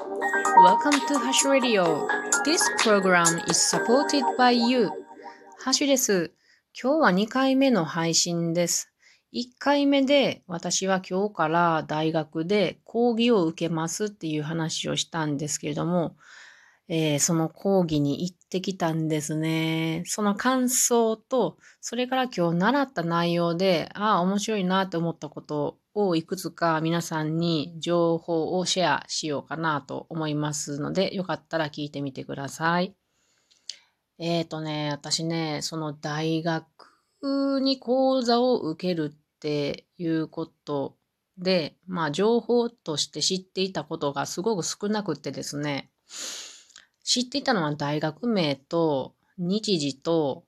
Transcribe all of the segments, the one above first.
Welcome to Hash Radio. This program is supported by you. ハッシュです。今日は2回目の配信です。1回目で私は今日から大学で講義を受けますっていう話をしたんですけれども、えー、その講義に行ってきたんですね。その感想と、それから今日習った内容で、ああ、面白いなと思ったことをいくつか皆さんに情報をシェアしようかなと思いますので、よかったら聞いてみてください。えっ、ー、とね、私ね、その大学に講座を受けるっていうことで、まあ情報として知っていたことがすごく少なくてですね、知っていたのは大学名と日時と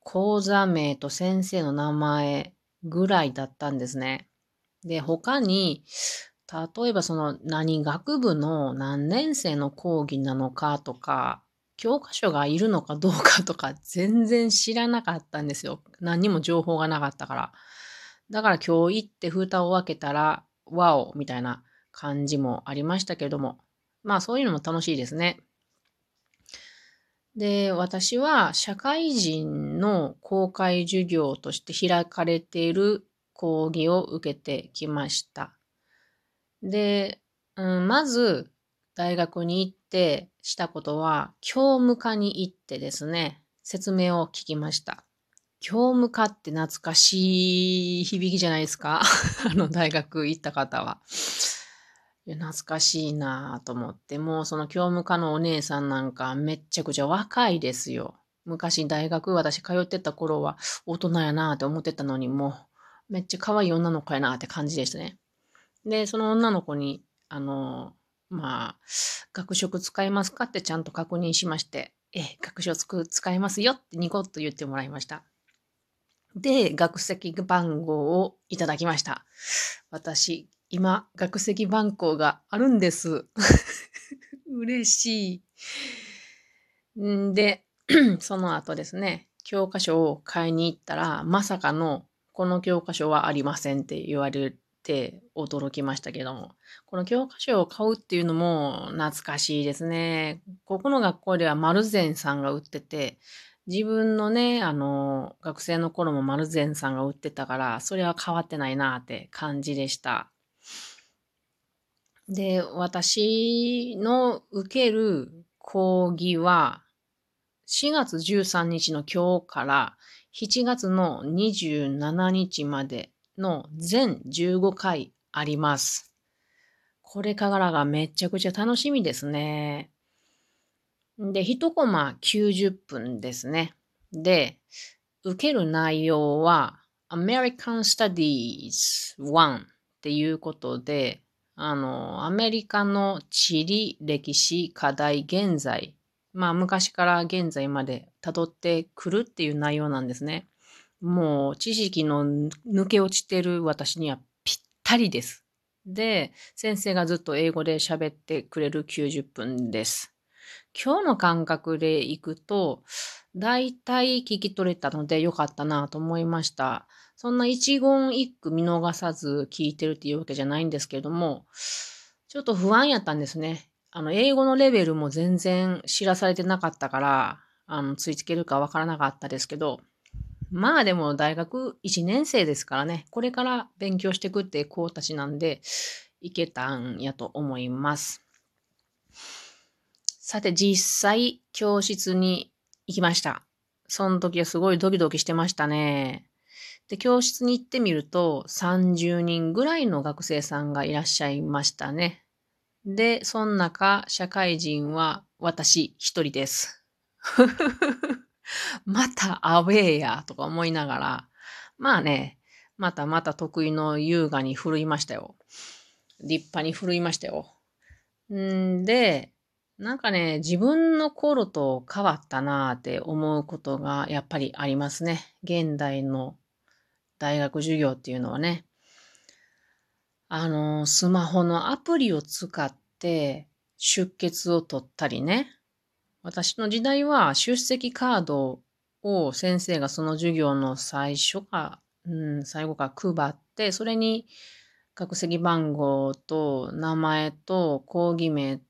講座名と先生の名前ぐらいだったんですね。で、他に、例えばその何学部の何年生の講義なのかとか、教科書がいるのかどうかとか全然知らなかったんですよ。何にも情報がなかったから。だから今日行って蓋を開けたら、ワオみたいな感じもありましたけれども。まあそういうのも楽しいですね。で、私は社会人の公開授業として開かれている講義を受けてきました。で、うん、まず大学に行ってしたことは、教務課に行ってですね、説明を聞きました。教務課って懐かしい響きじゃないですか？あの大学行った方は。懐かしいなぁと思って、もうその教務課のお姉さんなんかめっちゃくちゃ若いですよ。昔大学私通ってた頃は大人やなぁって思ってたのにもうめっちゃ可愛い女の子やなって感じでしたね。で、その女の子に、あの、まあ、学食使えますかってちゃんと確認しまして、え、学食使えますよってニコッと言ってもらいました。で、学籍番号をいただきました。私、今、学籍番号があるんです。嬉しい。んで、その後ですね、教科書を買いに行ったら、まさかの、この教科書はありませんって言われて驚きましたけども、この教科書を買うっていうのも懐かしいですね。ここの学校では丸善さんが売ってて、自分のね、あの、学生の頃も丸善さんが売ってたから、それは変わってないなって感じでした。で、私の受ける講義は、4月13日の今日から7月の27日までの全15回あります。これからがめちゃくちゃ楽しみですね。で、1コマ90分ですね。で、受ける内容は American Studies 1っていうことで、あの、アメリカの地理、歴史、課題、現在、まあ昔から現在まで辿ってくるっていう内容なんですね。もう知識の抜け落ちてる私にはぴったりです。で、先生がずっと英語で喋ってくれる90分です。今日の感覚でいくと、だいたい聞き取れたのでよかったなと思いました。そんな一言一句見逃さず聞いてるっていうわけじゃないんですけれども、ちょっと不安やったんですね。あの、英語のレベルも全然知らされてなかったから、あの、ついつけるかわからなかったですけど、まあでも大学1年生ですからね、これから勉強してくって子たちなんで、いけたんやと思います。さて実際教室に行きました。その時はすごいドキドキしてましたね。で、教室に行ってみると30人ぐらいの学生さんがいらっしゃいましたね。で、その中、社会人は私一人です。またアウェーやとか思いながら、まあね、またまた得意の優雅に振るいましたよ。立派に振るいましたよ。んで、なんかね、自分の頃と変わったなーって思うことがやっぱりありますね。現代の大学授業っていうのはね。あの、スマホのアプリを使って出血を取ったりね。私の時代は出席カードを先生がその授業の最初か、うん、最後か配って、それに学籍番号と名前と講義名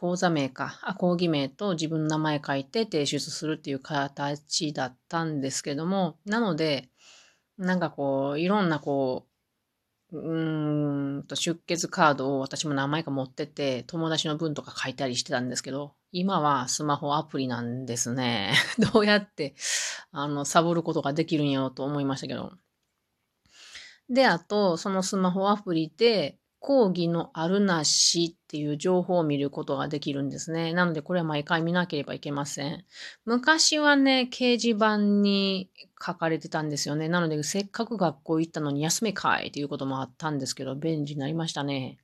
講座名か、あ、講義名と自分の名前書いて提出するっていう形だったんですけども、なので、なんかこう、いろんなこう、うーんと出血カードを私も何枚か持ってて、友達の分とか書いたりしてたんですけど、今はスマホアプリなんですね。どうやって、あの、サボることができるんやろうと思いましたけど。で、あと、そのスマホアプリで、講義のあるなしっていう情報を見ることができるんですね。なのでこれは毎回見なければいけません。昔はね、掲示板に書かれてたんですよね。なのでせっかく学校行ったのに休めかいっていうこともあったんですけど、便利になりましたね。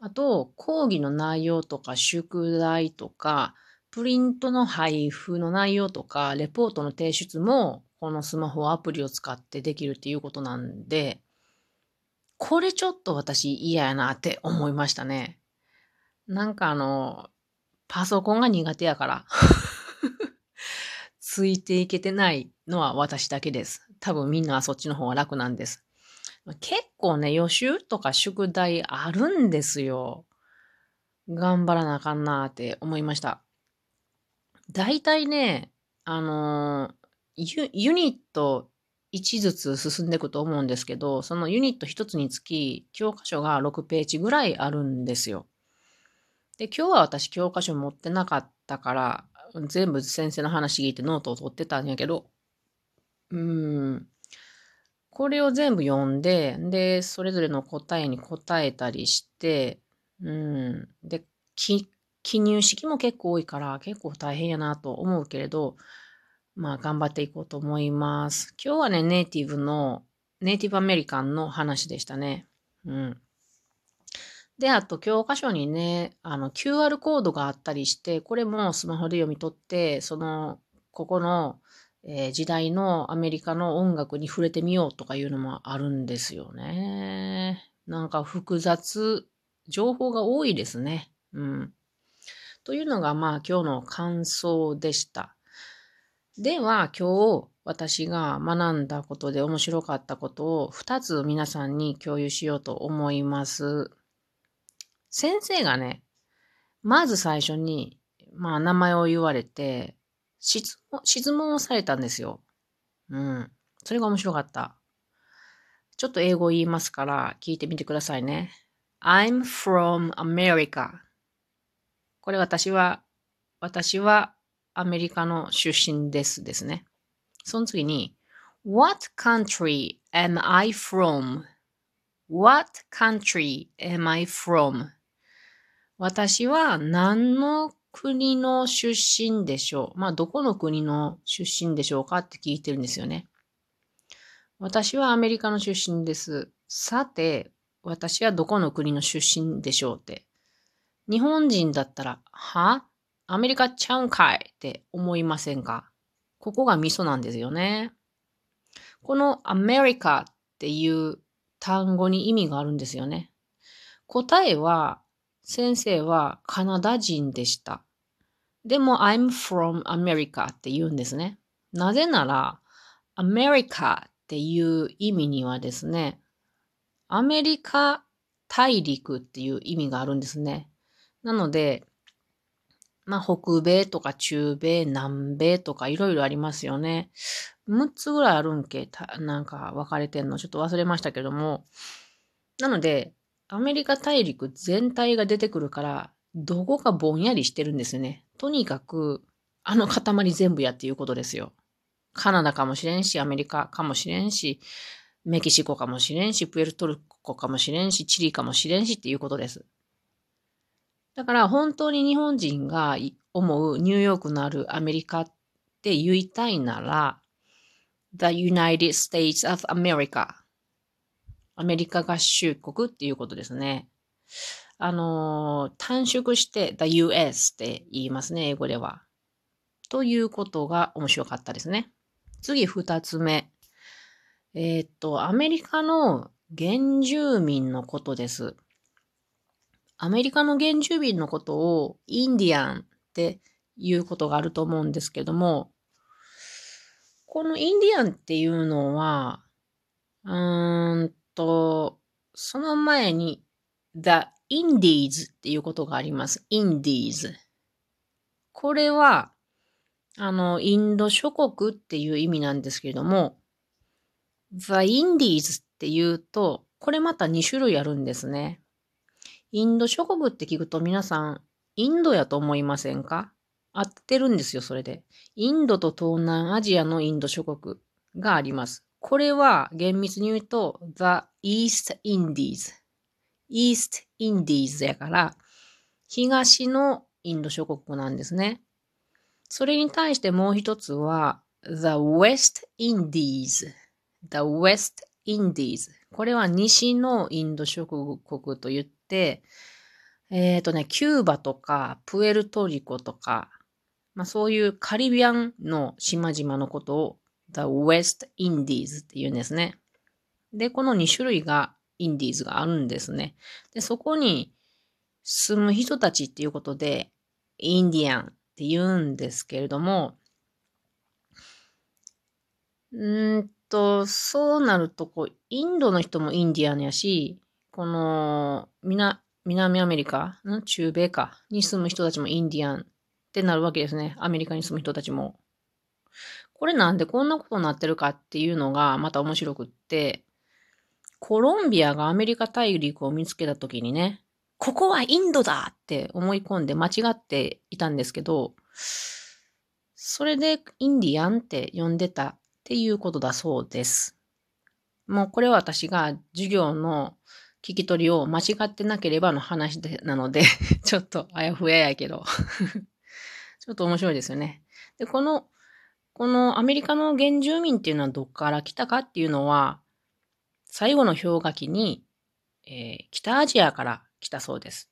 あと、講義の内容とか宿題とか、プリントの配布の内容とか、レポートの提出も、このスマホアプリを使ってできるっていうことなんで、これちょっと私嫌やなって思いましたね。なんかあの、パソコンが苦手やから。ついていけてないのは私だけです。多分みんなはそっちの方が楽なんです。結構ね、予習とか宿題あるんですよ。頑張らなあかんなって思いました。大体ね、あのユ、ユニット1ずつ進んでいくと思うんですけど、そのユニット1つにつき教科書が6ページぐらいあるんですよ。で、今日は私教科書持ってなかったから、全部先生の話聞いてノートを取ってたんやけど、うーん。これを全部読んで、で、それぞれの答えに答えたりして、うん。で、記入式も結構多いから結構大変やなと思うけれど、まあ頑張っていこうと思います。今日はね、ネイティブの、ネイティブアメリカンの話でしたね。うん。で、あと教科書にね、あの QR コードがあったりして、これもスマホで読み取って、その、ここの、えー、時代のアメリカの音楽に触れてみようとかいうのもあるんですよね。なんか複雑、情報が多いですね。うん。というのがまあ今日の感想でした。では今日私が学んだことで面白かったことを2つ皆さんに共有しようと思います。先生がね、まず最初に、まあ名前を言われて、質問、質問をされたんですよ。うん。それが面白かった。ちょっと英語言いますから聞いてみてくださいね。I'm from America. これ私は、私はアメリカの出身ですですね。その次に、What country am I from?What country am I from? 私は何の国の出身でしょう？まあ、どこの国の出身でしょうかって聞いてるんですよね。私はアメリカの出身です。さて、私はどこの国の出身でしょうって。日本人だったら、は？アメリカちゃうんかいって思いませんか？ここがミソなんですよね。このアメリカっていう単語に意味があるんですよね。答えは、先生はカナダ人でした。でも、I'm from America って言うんですね。なぜなら、アメリカっていう意味にはですね、アメリカ大陸っていう意味があるんですね。なので、まあ、北米とか中米、南米とかいろいろありますよね。6つぐらいあるんけ、なんか分かれてんの、ちょっと忘れましたけども。なので、アメリカ大陸全体が出てくるから、どこかぼんやりしてるんですよね。とにかく、あの塊全部やっていうことですよ。カナダかもしれんし、アメリカかもしれんし、メキシコかもしれんし、プエルトルコかもしれんし、チリかもしれんしっていうことです。だから本当に日本人が思うニューヨークのあるアメリカって言いたいなら、The United States of America アメリカ合衆国っていうことですね。あの、短縮して The US って言いますね、英語では。ということが面白かったですね。次二つ目。えー、っと、アメリカの原住民のことです。アメリカの原住民のことをインディアンっていうことがあると思うんですけども、このインディアンっていうのは、うーんと、その前に The インディーズっていうことがあります。インディーズ。これは、あの、インド諸国っていう意味なんですけれども、The Indies っていうと、これまた2種類あるんですね。インド諸国って聞くと皆さん、インドやと思いませんか？合ってるんですよ、それで。インドと東南アジアのインド諸国があります。これは厳密に言うと、The East Indies。East Indies やから、東のインド諸国なんですね。それに対してもう一つは、The West Indies。The West Indies。これは西のインド諸国と言って、えっ、ー、とね、キューバとか、プエルトリコとか、まあそういうカリビアンの島々のことを The West Indies って言うんですね。で、この2種類がインディーズがあるんですね。で、そこに住む人たちっていうことで、インディアンって言うんですけれども、うんと、そうなると、こう、インドの人もインディアンやし、この、みな、南アメリカ、ん中米か、に住む人たちもインディアンってなるわけですね。アメリカに住む人たちも。これなんでこんなことになってるかっていうのがまた面白くって、コロンビアがアメリカ大陸を見つけた時にね、ここはインドだって思い込んで間違っていたんですけど、それでインディアンって呼んでたっていうことだそうです。もうこれは私が授業の聞き取りを間違ってなければの話でなので ちょっとあやふややけど ちょっと面白いですよね。で、この、このアメリカの原住民っていうのはどっから来たかっていうのは、最後の氷河期に、えー、北アジアから来たそうです。